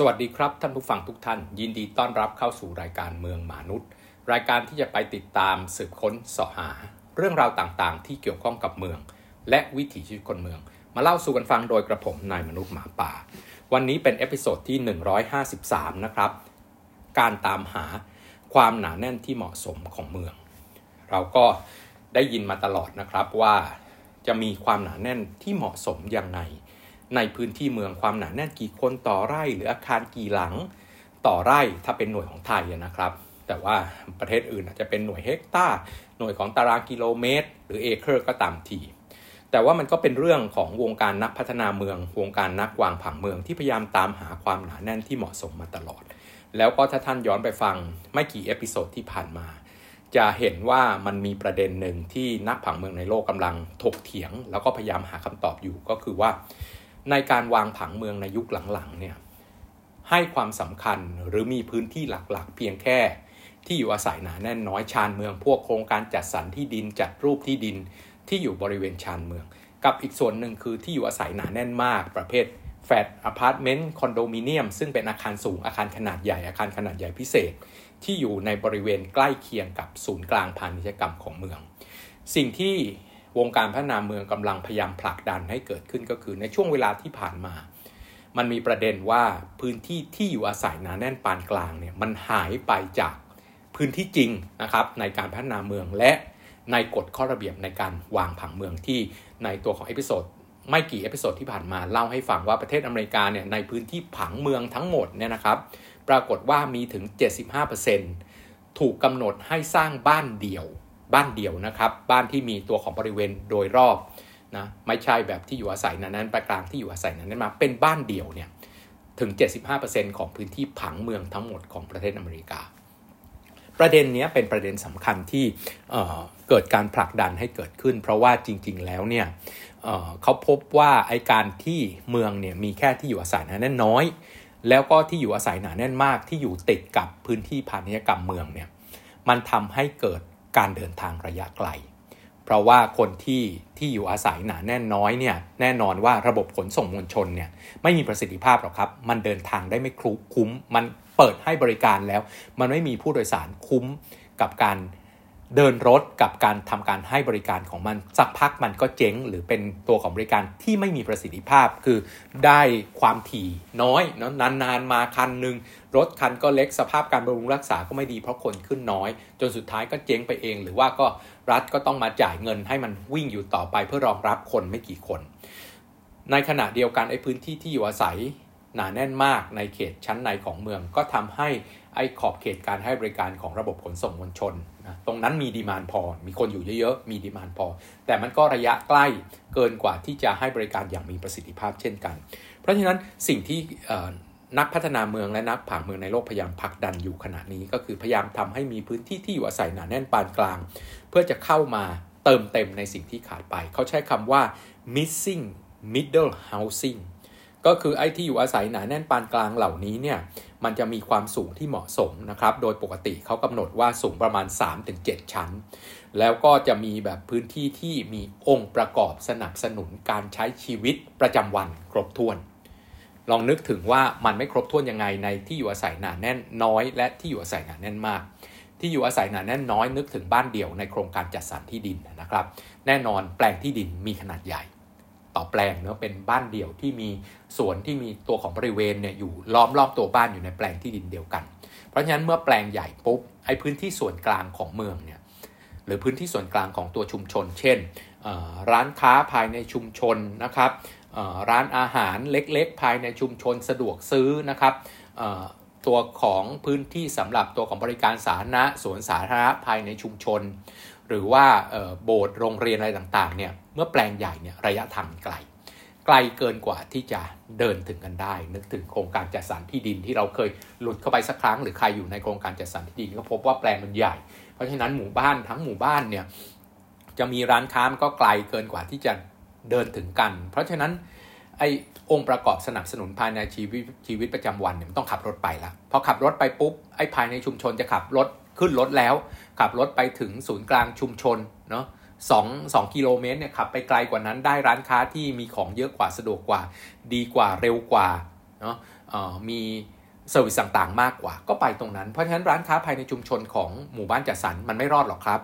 สวัสดีครับท่านผู้ฟังทุกท่าน ยินดีต้อนรับเข้าสู่รายการเมืองหมานุด รายการที่จะไปติดตามสืบค้นเสาะหา เรื่องราวต่างๆ ที่เกี่ยวข้องกับเมือง และวิถีชีวิตคนเมือง มาเล่าสู่กันฟังโดยกระผมนายมนุษย์หมาป่า วันนี้เป็น episode ที่ 153 นะครับ การตามหาความหนาแน่นที่เหมาะสมของเมือง เราก็ได้ยินมาตลอดนะครับว่าจะมีความหนาแน่นที่เหมาะสมยังไง ในพื้นที่เมืองความหนาแน่นกี่คนต่อไร่หรืออาคารกี่หลังต่อไร่ถ้าเป็นหน่วยของไทยนะครับ แต่ว่าประเทศอื่นอาจจะเป็นหน่วยเฮกตาร์หน่วยของตารางกิโลเมตร หรือเอเคอร์ก็ตามทีแต่ว่ามันก็เป็นเรื่องของวงการนักพัฒนาเมือง วงการนักวางผังเมืองที่พยายามตามหาความหนาแน่นที่เหมาะสมมาตลอด แล้วก็ถ้าท่านย้อนไปฟังไม่กี่ episode ที่ผ่านมา จะเห็นว่ามันมีประเด็นหนึ่งที่นักผังเมืองในโลกกำลังถกเถียง แล้วก็พยายามหาคำตอบอยู่ก็คือว่า ในการวางผังเมืองในยุคหลังๆเนี่ยให้ความสำคัญหรือมีพื้นที่หลักๆ เพียงแค่ที่อยู่อาศัยหนาแน่นน้อยชานเมือง พวกโครงการจัดสรรที่ดินจัดรูปที่ดินที่อยู่บริเวณชานเมือง กับอีกส่วนหนึ่งคือที่อยู่อาศัยหนาแน่นมาก ประเภทแฟลตอพาร์ตเมนต์คอนโดมิเนียม ซึ่งเป็นอาคารสูงอาคารขนาดใหญ่อาคารขนาดใหญ่พิเศษ ที่อยู่ในบริเวณใกล้เคียงกับศูนย์กลางพาณิชยกรรมของเมือง สิ่งที่ วงการพัฒนาเมืองกำลังพยายามผลักดันให้เกิดขึ้นก็คือในช่วงเวลาที่ผ่านมา มันมีประเด็นว่าพื้นที่ที่อยู่อาศัยหนาแน่นปานกลางเนี่ยมันหายไปจากพื้นที่จริงนะครับในการพัฒนาเมืองและในกฎข้อระเบียบในการวางผังเมืองที่ในตัวของ episode ไม่กี่ episode ที่ผ่านมาเล่าให้ฟังว่าประเทศอเมริกาเนี่ยในพื้นที่ผังเมืองทั้งหมดเนี่ยนะครับ ปรากฏว่ามีถึง 75%ถูกกำหนดให้สร้างบ้านเดี่ยว บ้านเดี่ยวนะครับ บ้านที่มีตัวของบริเวณโดยรอบนะไม่ใช่แบบที่อยู่อาศัยนั้นนั้นประกลางที่อยู่อาศัยนั้นนั้นมาเป็นบ้านเดี่ยวเนี่ยถึง 75%ของพื้นที่ผังเมืองทั้งหมดของประเทศอเมริกา ประเด็นนี้เป็นประเด็นสำคัญที่เเกิดการผลักดันให้เกิดขึ้น เพราะว่าจริง ๆ แล้วเนี่ยเเขาพบว่าไอการที่เมืองเนี่ยมีแค่ที่อยู่อาศัยหนาแน่นน้อย แล้วก็ที่อยู่อาศัยหนาแน่นมากที่อยู่ติดกับพื้นที่พาณิชยกรรมเมืองเนี่ยมันทำให้เกิด การเดินทางระยะไกล เพราะว่าคนที่ที่อยู่อาศัยหนาแน่นน้อยเนี่ยแน่นอนว่าระบบขนส่งมวลชนเนี่ยไม่มีประสิทธิภาพหรอกครับ มันเดินทางได้ไม่คุ้ม มันเปิดให้บริการแล้ว มันไม่มีผู้โดยสารคุ้มกับการ เดินรถกับการทำการให้บริการของมันสักพักมันก็เจ๊ง หรือเป็นตัวของบริการที่ไม่มีประสิทธิภาพ คือได้ความถี่น้อยเนาะนานๆมาคันหนึ่งรถคันก็เล็กสภาพการบำรุงรักษาก็ไม่ดีเพราะคนขึ้นน้อย จนสุดท้ายก็เจ๊งไปเอง หรือว่าก็รัฐก็ต้องมาจ่ายเงินให้มันวิ่งอยู่ต่อไปเพื่อรองรับคนไม่กี่คน ในขณะเดียวกันไอ้พื้นที่ที่อยู่อาศัยหนาแน่นมากในเขตชั้นในของเมืองก็ทำให้ไอ้ขอบเขตการให้บริการของระบบขนส่งมวลชนนะตรงนั้นมีดีมานพอ มีคนอยู่เยอะๆ มีดีมานพอ แต่มันก็ระยะใกล้เกินกว่าที่จะให้บริการอย่างมีประสิทธิภาพเช่นกัน เพราะฉะนั้นสิ่งที่นักพัฒนาเมืองและนักผังเมืองในโลกพยายามผลักดันอยู่ขณะนี้ ก็คือพยายามทำให้มีพื้นที่ที่อยู่อาศัยหนาแน่นปานกลาง เพื่อจะเข้ามาเติมเต็มในสิ่งที่ขาดไป เขาใช้คำว่า missing middle housing ก็คือไอ้ที่อยู่อาศัยหนาแน่นปานกลางเหล่านี้เนี่ยมันจะมีความสูงที่เหมาะสมนะครับ โดยปกติเขากำหนดว่าสูงประมาณ 3-7 ชั้น แล้วก็จะมีแบบพื้นที่ที่มีองค์ประกอบสนับสนุนการใช้ชีวิตประจำวันครบถ้วน ลองนึกถึงว่ามันไม่ครบถ้วนยังไงในที่อยู่อาศัยหนาแน่นน้อย และที่อยู่อาศัยหนาแน่นมาก ที่อยู่อาศัยหนาแน่นน้อยนึกถึงบ้านเดี่ยวในโครงการจัดสรรที่ดินนะครับ แน่นอนแปลงที่ดินมีขนาดใหญ่ ต่อแปลงเนาะเป็นบ้านเดี่ยวที่มีสวนที่มีตัวของบริเวณเนี่ยอยู่ล้อมรอบตัวบ้านอยู่ในแปลงที่ดินเดียวกัน เพราะฉะนั้นเมื่อแปลงใหญ่ปุ๊บไอ้พื้นที่ส่วนกลางของเมืองเนี่ยหรือพื้นที่ส่วนกลางของตัวชุมชน เช่น ร้านค้าภายในชุมชนนะครับร้านอาหารเล็กๆ ภายในชุมชนสะดวกซื้อนะครับตัวของพื้นที่สำหรับตัวของบริการสาธารณะสวนสาธารณะภายในชุมชน หรือว่าโบสถ์โรงเรียนอะไรต่างๆเนี่ย มื่อแปลงใหญ่เนี่ยระยะทางไกล ไกลเกินกว่าที่จะเดินถึงกันได้ นึกถึงโครงการจัดสรรที่ดินที่เราเคยหลุดเข้าไปสักครั้ง หรือใครอยู่ในโครงการจัดสรรที่ดินก็พบว่าแปลงมันใหญ่ เพราะฉะนั้นหมู่บ้านทั้งหมู่บ้านเนี่ยจะมีร้านค้ามันก็ไกลเกินกว่าที่จะเดินถึงกัน เพราะฉะนั้นไอ้องค์ประกอบสนับสนุนภายในชีวิตชีวิตประจำวันเนี่ยมันต้องขับรถไปละพอขับรถไปปุ๊บไอ้ภายในชุมชนจะขับรถขึ้นรถแล้ว ขับรถไปถึงศูนย์กลางชุมชนเนาะ 2 2กิโลเมตรเนี่ยขับไปไกลกว่านั้นได้ร้านค้าที่มีของเยอะกว่าสะดวกกว่า ดีกว่าเร็วกว่าเนาะมี service ต่างๆ มากกว่าก็ไปตรงนั้น เพราะฉะนั้นร้านค้าภายในชุมชนของหมู่บ้านจัดสรรมันไม่รอดหรอกครับ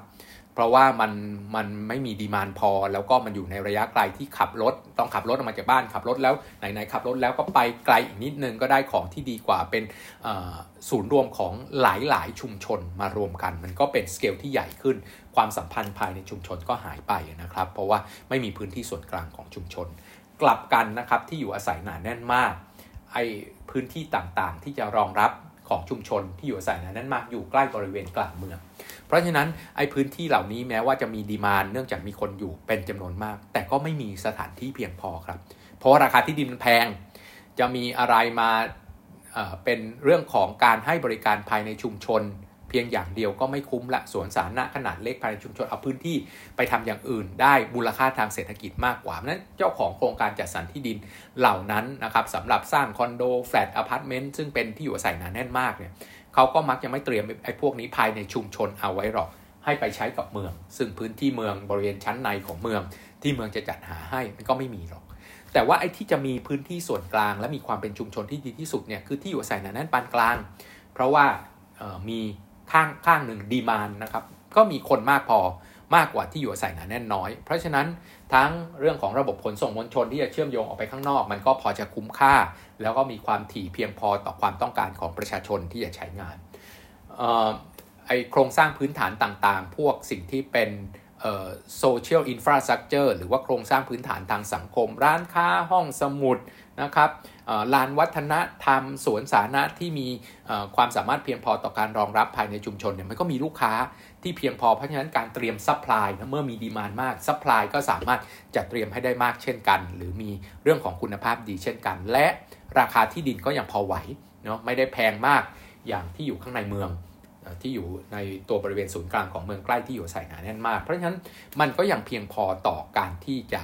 เพราะว่ามันมันไม่มี demand พอ แล้วก็มันอยู่ในระยะไกลที่ขับรถ ต้องขับรถออกมาจากบ้านขับรถแล้วไหนๆขับรถแล้วก็ไปไกลอีกนิดนึงก็ได้ของที่ดีกว่าเป็นศูนย์รวมของหลายๆ ชุมชนมารวมกัน มันก็เป็นสเกลที่ใหญ่ขึ้น ความสัมพันธ์ภายในชุมชนก็หายไปนะครับ เพราะว่าไม่มีพื้นที่ส่วนกลางของชุมชน กลับกันนะครับที่อยู่อาศัยหนาแน่นมากไอพื้นที่ต่างๆ ที่จะรองรับของชุมชนที่อยู่อาศัยหนาแน่นมากอยู่ใกล้บริเวณกลางเมือง ราะฉะนั้นไอ้พื้นที่เหล่านี้แม้ว่าจะมีดีมานเนื่องจากมีคนอยู่เป็นจำนวนมาก แต่ก็ไม่มีสถานที่เพียงพอครับ เพราะว่าราคาที่ดินมันแพง จะมีอะไรมาเป็นเรื่องของการให้บริการภายในชุมชน เพียงอย่างเดียวก็ไม่คุ้มละสวนสาธารณะขนาดเล็กภายในชุมชนเอาพื้นที่ไปทำอย่างอื่น ได้มูลค่าทางเศรษฐกิจมากกว่านั้นเจ้าของโครงการจัดสรรที่ดินเหล่านั้นนะครับสำหรับสร้างคอนโดแฟลตอพาร์ตเมนต์ซึ่งเป็นที่อยู่อาศัยหนาแน่นมากเนี่ย เขาก็มักจะไม่เตรียมไอ้พวกนี้ภายในชุมชนเอาไว้หรอก ให้ไปใช้กับเมือง ซึ่งพื้นที่เมืองบริเวณชั้นในของเมือง ที่เมืองจะจัดหาให้มันก็ไม่มีหรอก แต่ว่าไอ้ที่จะมีพื้นที่ส่วนกลาง และมีความเป็นชุมชนที่ดีที่สุดเนี่ยคือที่อยู่อาศัยหนาแน่นปานกลาง เพราะว่ามีข้างข้างหนึ่ง demand นะครับก็มีคนมากพอ มากกว่าที่อยู่อาศัยหนาแน่นน้อย เพราะฉะนั้นทั้งเรื่องของระบบขนส่งมวลชนที่จะเชื่อมโยงออกไปข้างนอก มันก็พอจะคุ้มค่า แล้วก็มีความถี่เพียงพอต่อความต้องการของประชาชนที่จะใช้งานไอ้โครงสร้างพื้นฐานต่างๆ พวกสิ่งที่เป็น social infrastructure หรือว่าโครงสร้างพื้นฐานทางสังคม ร้านค้าห้องสมุดนะครับลานวัฒนธรรม สวนสาธารณะที่มีความสามารถเพียงพอต่อการรองรับภายในชุมชนเนี่ยมันก็มีลูกค้าที่เพียงพอเพราะฉะนั้นการเตรียม supply เมื่อมี demand มาก supply ก็สามารถจัดเตรียมให้ได้มากเช่นกัน หรือมีเรื่องของคุณภาพดีเช่นกัน และราคาที่ดินก็ยังพอไหวเนาะไม่ได้แพงมากอย่างที่อยู่ข้างในเมือง ที่อยู่ในตัวบริเวณศูนย์กลางของเมืองใกล้ที่อยู่อาศัยหนาแน่นมาก เพราะฉะนั้นมันก็ยังเพียงพอต่อการที่จะ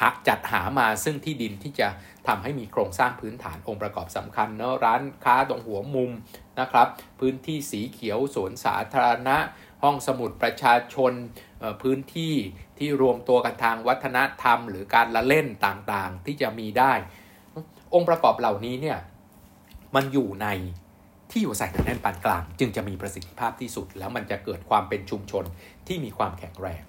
ฮักจัดหามาซึ่งที่ดินที่จะทำให้มีโครงสร้างพื้นฐานองค์ประกอบสำคัญเนาะร้านค้าตรงหัวมุมนะครับ พื้นที่สีเขียวสวนสาธารณะ ห้องสมุดประชาชนพื้นที่ที่รวมตัวกันทางวัฒนธรรม หรือการละเล่นต่างๆที่จะมีได้ องค์ประกอบเหล่านี้เนี่ยมันอยู่ใน ที่อยู่ใส่หนาแน่นปานกลาง จึงจะมีประสิทธิภาพที่สุด แล้วมันจะเกิดความเป็นชุมชนที่มีความแข็งแรง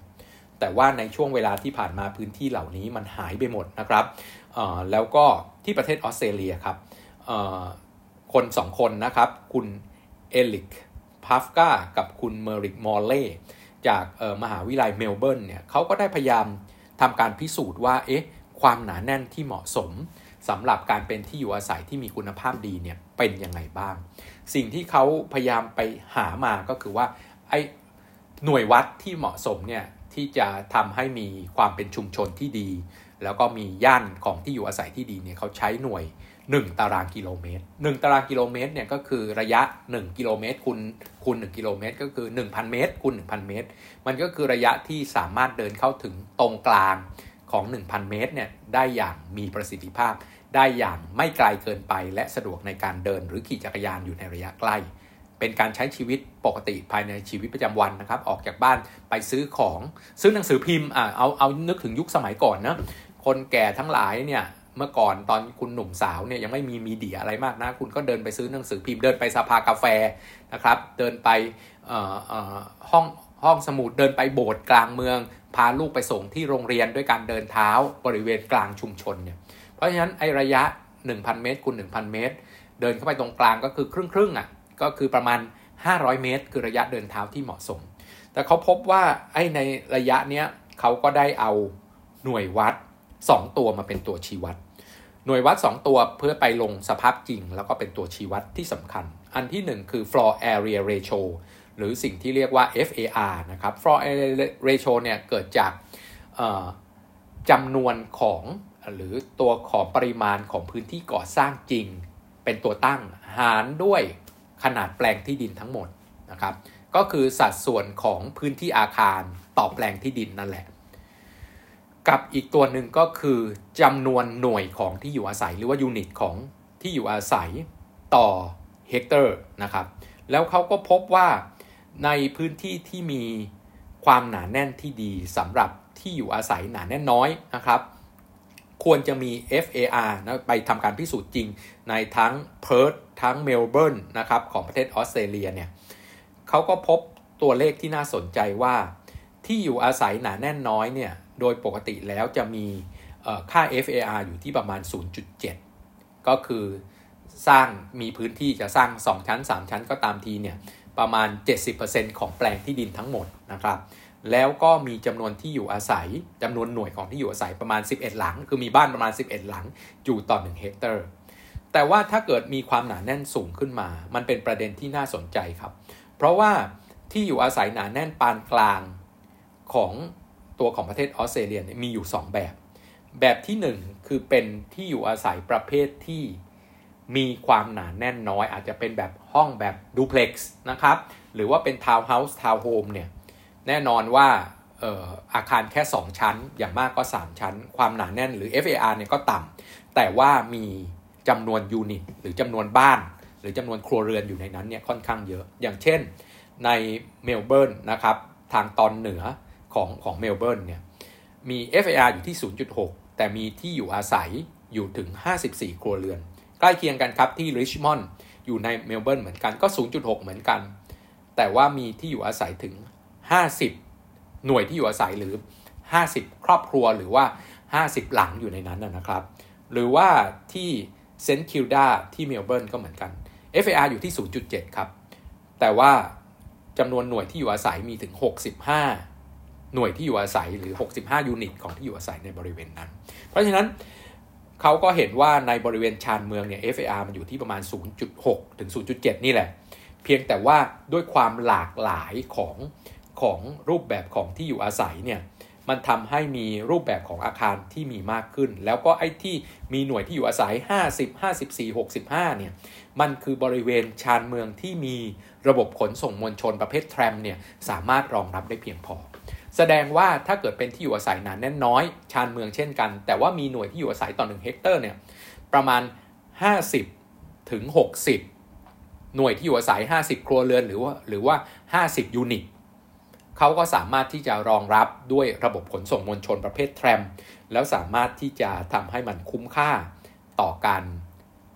แต่ว่าในช่วงเวลาที่ผ่านมาพื้นที่เหล่านี้มันหายไปหมดนะครับแล้วก็ที่ประเทศออสเตรเลียครับคนสองคนนะครับ คุณเอลิกพัฟกากับคุณเมริกมอลเล่จากมหาวิทยาลัยเมลเบิร์นเนี่ยเขาก็ได้พยายามทำการพิสูจน์ว่าเอ๊ะความหนาแน่นที่เหมาะสมสำหรับการเป็นที่อยู่อาศัยที่มีคุณภาพดีเนี่ยเป็นยังไงบ้าง สิ่งที่เขาพยายามไปหามาก็คือว่าไอ้หน่วยวัดที่เหมาะสมเนี่ยที่จะทำให้มีความเป็นชุมชนที่ดี แล้วก็มีย่านของที่อยู่อาศัยที่ดีเนี่ยเขาใช้หน่วย 1 ตารางกิโลเมตร 1 ตารางกิโลเมตรเนี่ยก็คือระยะ 1 กิโลเมตรคูณคูณ1กิโลเมตรก็คือ 1,000 เมตรคูณ1,000 เมตร มันก็คือระยะที่สามารถเดินเข้าถึงตรงกลางของ 1,000 เมตรเนี่ยได้อย่างมีประสิทธิภาพ ได้อย่างไม่ไกลเกินไป และสะดวกในการเดินหรือขี่จักรยานอยู่ในระยะใกล้ เป็นการใช้ชีวิตปกติภายในชีวิตประจำวันนะครับ ออกจากบ้านไปซื้อของซื้อหนังสือพิมพ์อ่าเอาเอานึกถึงยุคสมัยก่อนนะคนแก่ทั้งหลายเนี่ยเมื่อก่อนตอนคุณหนุ่มสาวเนี่ยยังไม่มีมีเดียอะไรมากนะ คุณก็เดินไปซื้อหนังสือพิมพ์เดินไปสภากาแฟนะครับ เดินไปห้องห้องสมุดเดินไปโบสถ์กลางเมือง พาลูกไปส่งที่โรงเรียนด้วยการเดินเท้าบริเวณกลางชุมชนเนี่ย ราะฉะนั้นไอระยะ 1,000 เมตรคูณ1,000 เมตร เดินเข้าไปตรงกลางก็คือครึ่งครึ่งอะก็คือประมาณ 500 เมตร คือระยะเดินเท้าที่เหมาะสม แต่เขาพบว่าไอในระยะเนี้ยเขาก็ได้เอาหน่วยวัด 2 ตัวมาเป็นตัวชี้วัด หน่วยวัด 2 ตัวเพื่อไปลงสภาพจริง แล้วก็เป็นตัวชี้วัดที่สำคัญ อันที่ 1 คือ floor area ratio หรือสิ่งที่เรียกว่า FAR นะครับ floor area ratio เนี่ยเกิดจากจำนวนของ หรือตัวของปริมาณของพื้นที่ก่อสร้างจริง เป็นตัวตั้งหารด้วยขนาดแปลงที่ดินทั้งหมดนะครับ ก็คือสัดส่วนของพื้นที่อาคารต่อแปลงที่ดินนั่นแหละ กับอีกตัวหนึ่งก็คือจำนวนหน่วยของที่อยู่อาศัยหรือว่า unit ของที่อยู่อาศัยต่อ hectare นะครับ แล้วเขาก็พบว่าในพื้นที่ที่มีความหนาแน่นที่ดีสำหรับที่อยู่อาศัยหนาแน่นน้อยนะครับ ควรจะมี FAR นะไปทำการพิสูจน์จริงในทั้งเพิร์ธทั้งเมลเบิร์นนะครับของประเทศออสเตรเลียเนี่ยเขาก็พบตัวเลขที่น่าสนใจว่าที่อยู่อาศัยหนาแน่นน้อยเนี่ยโดยปกติแล้วจะมีค่า FAR อยู่ที่ประมาณ 0.7 ก็คือสร้างมีพื้นที่จะสร้าง 2 ชั้น 3 ชั้นก็ตามทีเนี่ยประมาณ 70%ของแปลงที่ดินทั้งหมดนะครับ แล้วก็มีจำนวนที่อยู่อาศัยจำนวนหน่วยของที่อยู่อาศัยประมาณ 11 หลัง คือมีบ้านประมาณ 11 หลัง อยู่ต่อ1 hectare แต่ว่าถ้าเกิดมีความหนาแน่นสูงขึ้นมา มันเป็นประเด็นที่น่าสนใจครับ เพราะว่าที่อยู่อาศัยหนาแน่นปานกลางของตัวของประเทศออสเตรเลียมีอยู่ 2 แบบ แบบที่ 1 คือเป็นที่อยู่อาศัยประเภทที่มีความหนาแน่นน้อย อาจจะเป็นแบบห้องแบบ duplex นะครับ หรือว่าเป็นทาวน์เฮาส์ทาวน์โฮมเนี่ย แน่นอนว่าอาคารแค่ 2 ชั้น อย่างมากก็ 3 ชั้น ความหนาแน่นหรือ FAR เนี่ยก็ต่ำแต่ว่ามีจำนวน unit หรือจำนวนบ้าน หรือจำนวนครัวเรือนอยู่ในนั้นเนี่ยค่อนข้างเยอะ อย่างเช่นในเมลเบิร์นนะครับทางตอนเหนือของของเมลเบิร์นเนี่ยมี FAR อยู่ที่ 0.6 แต่มีที่อยู่อาศัยอยู่ถึง 54 ครัวเรือน ใกล้เคียงกันครับที่ริชมอนด์อยู่ในเมลเบิร์นเหมือนกันก็ 0.6 เหมือนกัน แต่ว่ามีที่อยู่อาศัยถึง 50 หน่วยที่อยู่อาศัยหรือ 50 ครอบครัวหรือว่า 50 หลังอยู่ในนั้นนะครับ หรือว่าที่เซนต์คิลดาที่เมลเบิร์นก็เหมือนกัน FAR อยู่ที่ 0.7 ครับ แต่ว่าจำนวนหน่วยที่อยู่อาศัยมีถึง 65 หน่วยที่อยู่อาศัยหรือ 65 ยูนิต ของที่อยู่อาศัยในบริเวณนั้น เพราะฉะนั้นเขาก็เห็นว่าในบริเวณชานเมืองเนี่ย FAR มันอยู่ที่ประมาณ 0.6 ถึง 0.7 นี่แหละ เพียงแต่ว่าด้วยความหลากหลายของ ของรูปแบบของที่อยู่อาศัยเนี่ยมันทำให้มีรูปแบบของอาคารที่มีมากขึ้น แล้วก็ไอ้ที่มีหน่วยที่อยู่อาศัย 50 54 65 เนี่ย มันคือบริเวณชานเมืองที่มีระบบขนส่งมวลชนประเภท tram เนี่ยสามารถรองรับได้เพียงพอ แสดงว่าถ้าเกิดเป็นที่อยู่อาศัยหนาแน่นน้อย ชานเมืองเช่นกัน แต่ว่ามีหน่วยที่อยู่อาศัยต่อ 1 hectare เนี่ยประมาณ 50 ถึง 60 หน่วยที่อยู่อาศัย 50 ครัวเรือนหรือว่าหรือว่า 50 unit เขาก็สามารถที่จะรองรับด้วยระบบขนส่งมวลชนประเภท tram แล้วสามารถที่จะทำให้มันคุ้มค่าต่อการ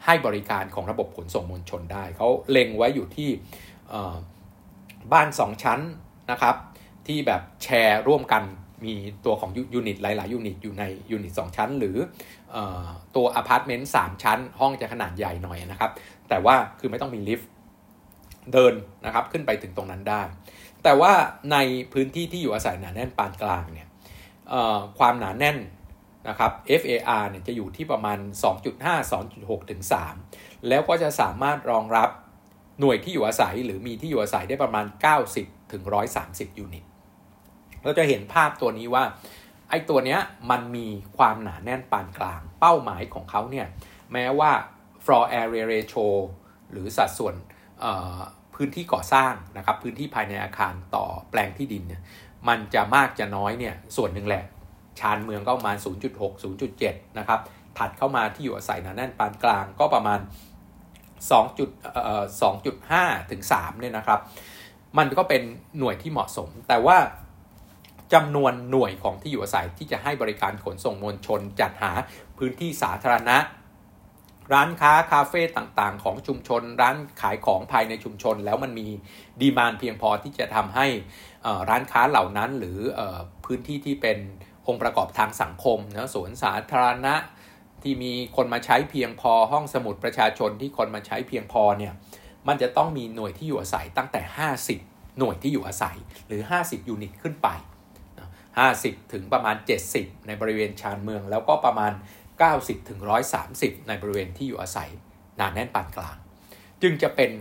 ให้บริการของระบบขนส่งมวลชนได้ เขาเล็งไว้อยู่ที่บ้าน 2 ชั้นนะครับ ที่แบบแชร์ร่วมกันมีตัวของ unit หลาย ๆ unit อยู่ใน unit 2 ชั้น หรือตัวอพาร์ตเมนต์3ชั้น ห้องจะขนาดใหญ่หน่อยนะครับ แต่ว่าคือไม่ต้องมีลิฟต์เดินนะครับขึ้นไปถึงตรงนั้นได้ แต่ว่าในพื้นที่ที่อยู่อาศัยหนาแน่นปานกลางเนี่ยความหนาแน่นนะครับ FAR เนี่ยจะอยู่ที่ประมาณ 2.5 2.6 ถึง 3 แล้วก็จะสามารถรองรับหน่วยที่อยู่อาศัยหรือมีที่อยู่อาศัยได้ประมาณ 90 ถึง 130 ยูนิต เราจะเห็นภาพตัวนี้ว่า ไอ้ตัวเนี้ยมันมีความหนาแน่นปานกลาง เป้าหมายของเขาเนี่ย แม้ว่า floor area ratio หรือสัดส่วน พื้นที่ก่อสร้างนะครับพื้นที่ภายในอาคารต่อแปลงที่ดินเนี่ยมันจะมากจะน้อยเนี่ยส่วนหนึ่งแหละชานเมืองก็ประมาณ 0.6 0.7 นะครับถัดเข้ามาที่อยู่อาศัยหนาแน่นปานกลางก็ประมาณ2.5 ถึง3เนี่ยนะครับ มันก็เป็นหน่วยที่เหมาะสม แต่ว่าจำนวนหน่วยของที่อยู่อาศัยที่จะให้บริการขนส่งมวลชน จัดหาพื้นที่สาธารณะ ร้านค้าคาเฟ่ต่างๆ ของชุมชน ร้านขายของภายในชุมชน แล้วมันมี demand เพียงพอที่จะทำให้ร้านค้าเหล่านั้นหรือพื้นที่ที่เป็นองค์ประกอบทางสังคมนะสวนสาธารณะที่มีคนมาใช้เพียงพอห้องสมุดประชาชนที่คนมาใช้เพียงพอเนี่ยมันจะต้องมีหน่วยที่อยู่อาศัยตั้งแต่ 50 หน่วยที่อยู่อาศัยหรือ 50 unit ขึ้นไป 50 ถึงประมาณ 70 ในบริเวณชานเมือง แล้วก็ประมาณ 90ถึง130 ในบริเวณที่อยู่อาศัยหนาแน่นปานกลาง จึงจะเป็น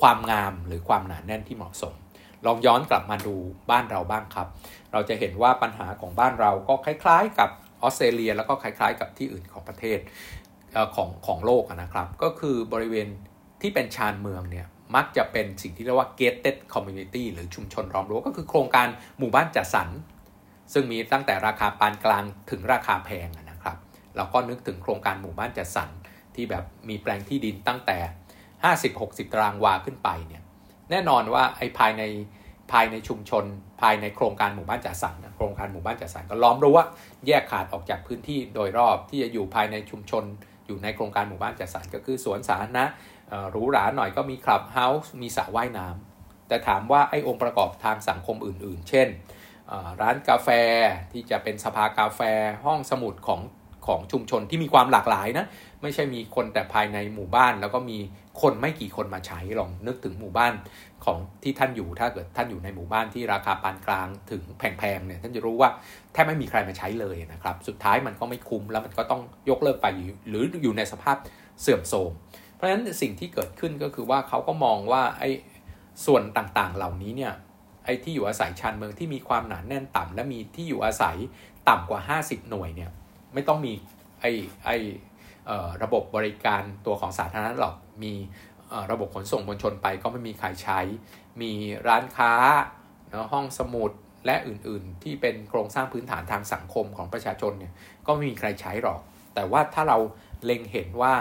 ความงามหรือความหนาแน่นที่เหมาะสม ลองย้อนกลับมาดูบ้านเราบ้างครับ เราจะเห็นว่าปัญหาของบ้านเราก็คล้าย ๆ กับออสเตรเลียแล้วก็คล้าย ๆ กับที่อื่นของประเทศของของโลกนะครับ ก็คือบริเวณที่เป็นชานเมืองเนี่ยมักจะเป็นสิ่งที่เรียกว่า gated community หรือชุมชนร้อมรั้วก็คือโครงการหมู่บ้านจัดสรรซึ่งมีตั้งแต่ราคาปานกลางถึงราคาแพง เราก็นึกถึงโครงการหมู่บ้านจัดสรรที่แบบมีแปลงที่ดินตั้งแต่ 50-60 ตารางวาขึ้นไปเนี่ยแน่นอนว่าไอ้ภายในภายในชุมชน ภายในโครงการหมู่บ้านจัดสรรโครงการหมู่บ้านจัดสรรก็ล้อมรั้วแยกขาดออกจากพื้นที่โดยรอบที่จะอยู่ภายในชุมชน อยู่ในโครงการหมู่บ้านจัดสรรก็คือสวนสาธารณะหรูหราหน่อยก็มีคลับเฮาส์มีสระว่ายน้ำแต่ถามว่าไอ้องค์ประกอบทางสังคมอื่น ๆ เช่น ร้านกาแฟที่จะเป็นสภากาแฟห้องสมุดของ ของชุมชนที่มีความหลากหลายนะไม่ใช่มีคนแต่ภายในหมู่บ้าน แล้วก็มีคนไม่กี่คนมาใช้ลองนึกถึงหมู่บ้านของที่ท่านอยู่ถ้าเกิดท่านอยู่ในหมู่บ้านที่ราคาปานกลางถึงแพงๆเนี่ยท่านจะรู้ว่าแทบไม่มีใครมาใช้เลยนะครับสุดท้ายมันก็ไม่คุ้มแล้วมันก็ต้องยกเลิกไปหรืออยู่ในสภาพเสื่อมโทรมเพราะฉะนั้นสิ่งที่เกิดขึ้นก็คือว่าเขาก็มองว่าไอ้ส่วนต่างๆเหล่านี้เนี่ยไอ้ที่อยู่อาศัยชานเมืองที่มีความหนาแน่นต่ำและมีที่อยู่อาศัยต่ำกว่า 50 หน่วยเนี่ย ไม่ต้องมีไอ้ไอ้ระบบบริการตัวของสาธารณะหรอก มีระบบขนส่งมวลชนไปก็ไม่มีใครใช้ มีร้านค้าห้องสมุดและอื่นๆ ที่เป็นโครงสร้างพื้นฐานทางสังคมของประชาชนเนี่ยก็ไม่มีใครใช้หรอก แต่ว่าถ้าเราเล็งเห็นว่า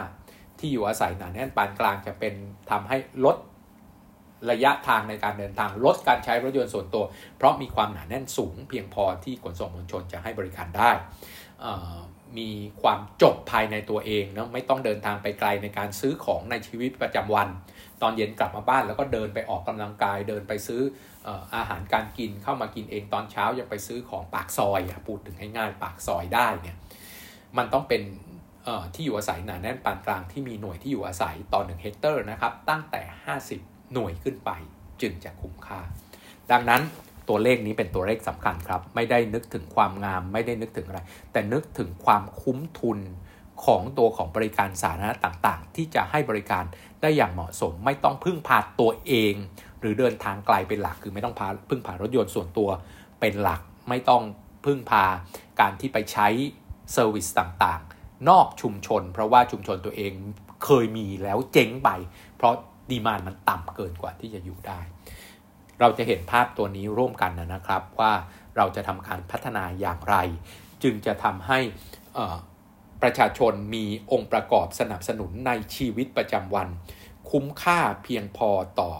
ที่อยู่อาศัยหนาแน่นปานกลางจะเป็นทำให้ลดระยะทางในการเดินทางลดการใช้รถยนต์ส่วนตัว เพราะมีความหนาแน่นสูงเพียงพอที่ขนส่งมวลชนจะให้บริการได้ มีความจบภายในตัวเองนะไม่ต้องเดินทางไปไกลในการซื้อของในชีวิตประจำวัน ตอนเย็นกลับมาบ้านแล้วก็เดินไปออกกำลังกาย เดินไปซื้ออาหารการกินเข้ามากินเองตอนเช้ายังไปซื้อของปากซอยพูดถึงง่ายๆปากซอยได้เนี่ยมันต้องเป็นที่อยู่อาศัยหนาแน่นปานกลางที่มีหน่วยที่อยู่อาศัยต่อ1 hectare นะครับตั้งแต่ 50 หน่วยขึ้นไปจึงจะคุ้มค่า ดังนั้น ตัวเลขนี้เป็นตัวเลขสำคัญครับ ไม่ได้นึกถึงความงาม ไม่ได้นึกถึงอะไร แต่นึกถึงความคุ้มทุนของตัวของบริการสาธารณะต่างๆ ที่จะให้บริการได้อย่างเหมาะสม ไม่ต้องพึ่งพาตัวเอง หรือเดินทางไกลเป็นหลักคือไม่ต้องพาพึ่งพารถยนต์ส่วนตัวเป็นหลัก ไม่ต้องพึ่งพาการที่ไปใช้ service ต่างๆ นอกชุมชน เพราะว่าชุมชนตัวเองเคยมีแล้วเจ๊งไป เพราะ demand มันต่ำเกินกว่าที่จะอยู่ได้ เราจะเห็นภาพตัวนี้ร่วมกันนะครับว่าเราจะทำการพัฒนาอย่างไร จึงจะทำให้ประชาชนมีองค์ประกอบสนับสนุนในชีวิตประจำวัน คุ้มค่าเพียงพอต่อ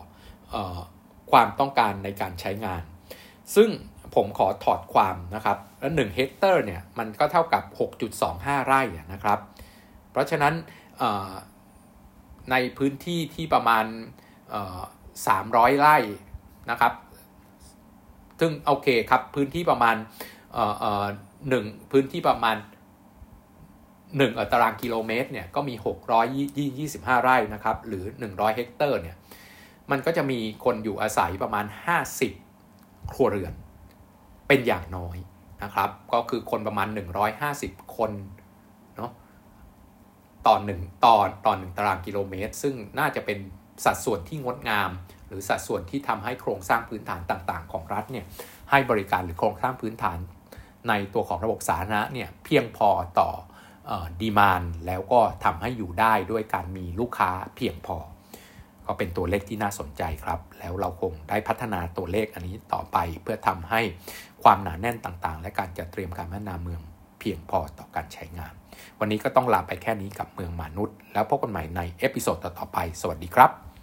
อความต้องการในการใช้งาน ซึ่งผมขอถอดความนะครับแล้ว1เฮกเตอร์เนี่ยมันก็เท่ากับ 6.25 ไร่นะครับ เพราะฉะนั้นในพื้นที่ที่ประมาณ 300 ไร่ นะครับ ซึ่งโอเคครับ พื้นที่ประมาณหนึ่งพื้นที่ประมาณ1ตารางกิโลเมตรเนี่ยก็มี 625 ไร่นะครับ หรือ 100 เฮกเตอร์เนี่ย มันก็จะมีคนอยู่อาศัยประมาณ 50 ครัวเรือน เป็นอย่างน้อยนะครับ ก็คือคนประมาณ 150 คนเนาะต่อหนึ่งตอนต่อหนึ่งตารางกิโลเมตร ซึ่งน่าจะเป็นสัดส่วนที่งดงาม หรือสัดส่วนที่ทำให้โครงสร้างพื้นฐานต่างๆ ของรัฐเนี่ยให้บริการหรือโครงสร้างพื้นฐาน ในตัวของระบบสาธารณะเนี่ยเพียงพอต่อ demand แล้วก็ทำให้อยู่ได้ด้วยการมีลูกค้าเพียงพอ ก็เป็นตัวเลขที่น่าสนใจครับ แล้วเราคงได้พัฒนาตัวเลขอันนี้ต่อไปเพื่อทำให้ความหนาแน่นต่างๆ และการจัดเตรียมการพัฒนาเมืองเพียงพอต่อการใช้งาน วันนี้ก็ต้องลาไปแค่นี้กับเมืองมนุษย์ แล้วพบกันใหม่ใน episode ต่อๆไป สวัสดีครับ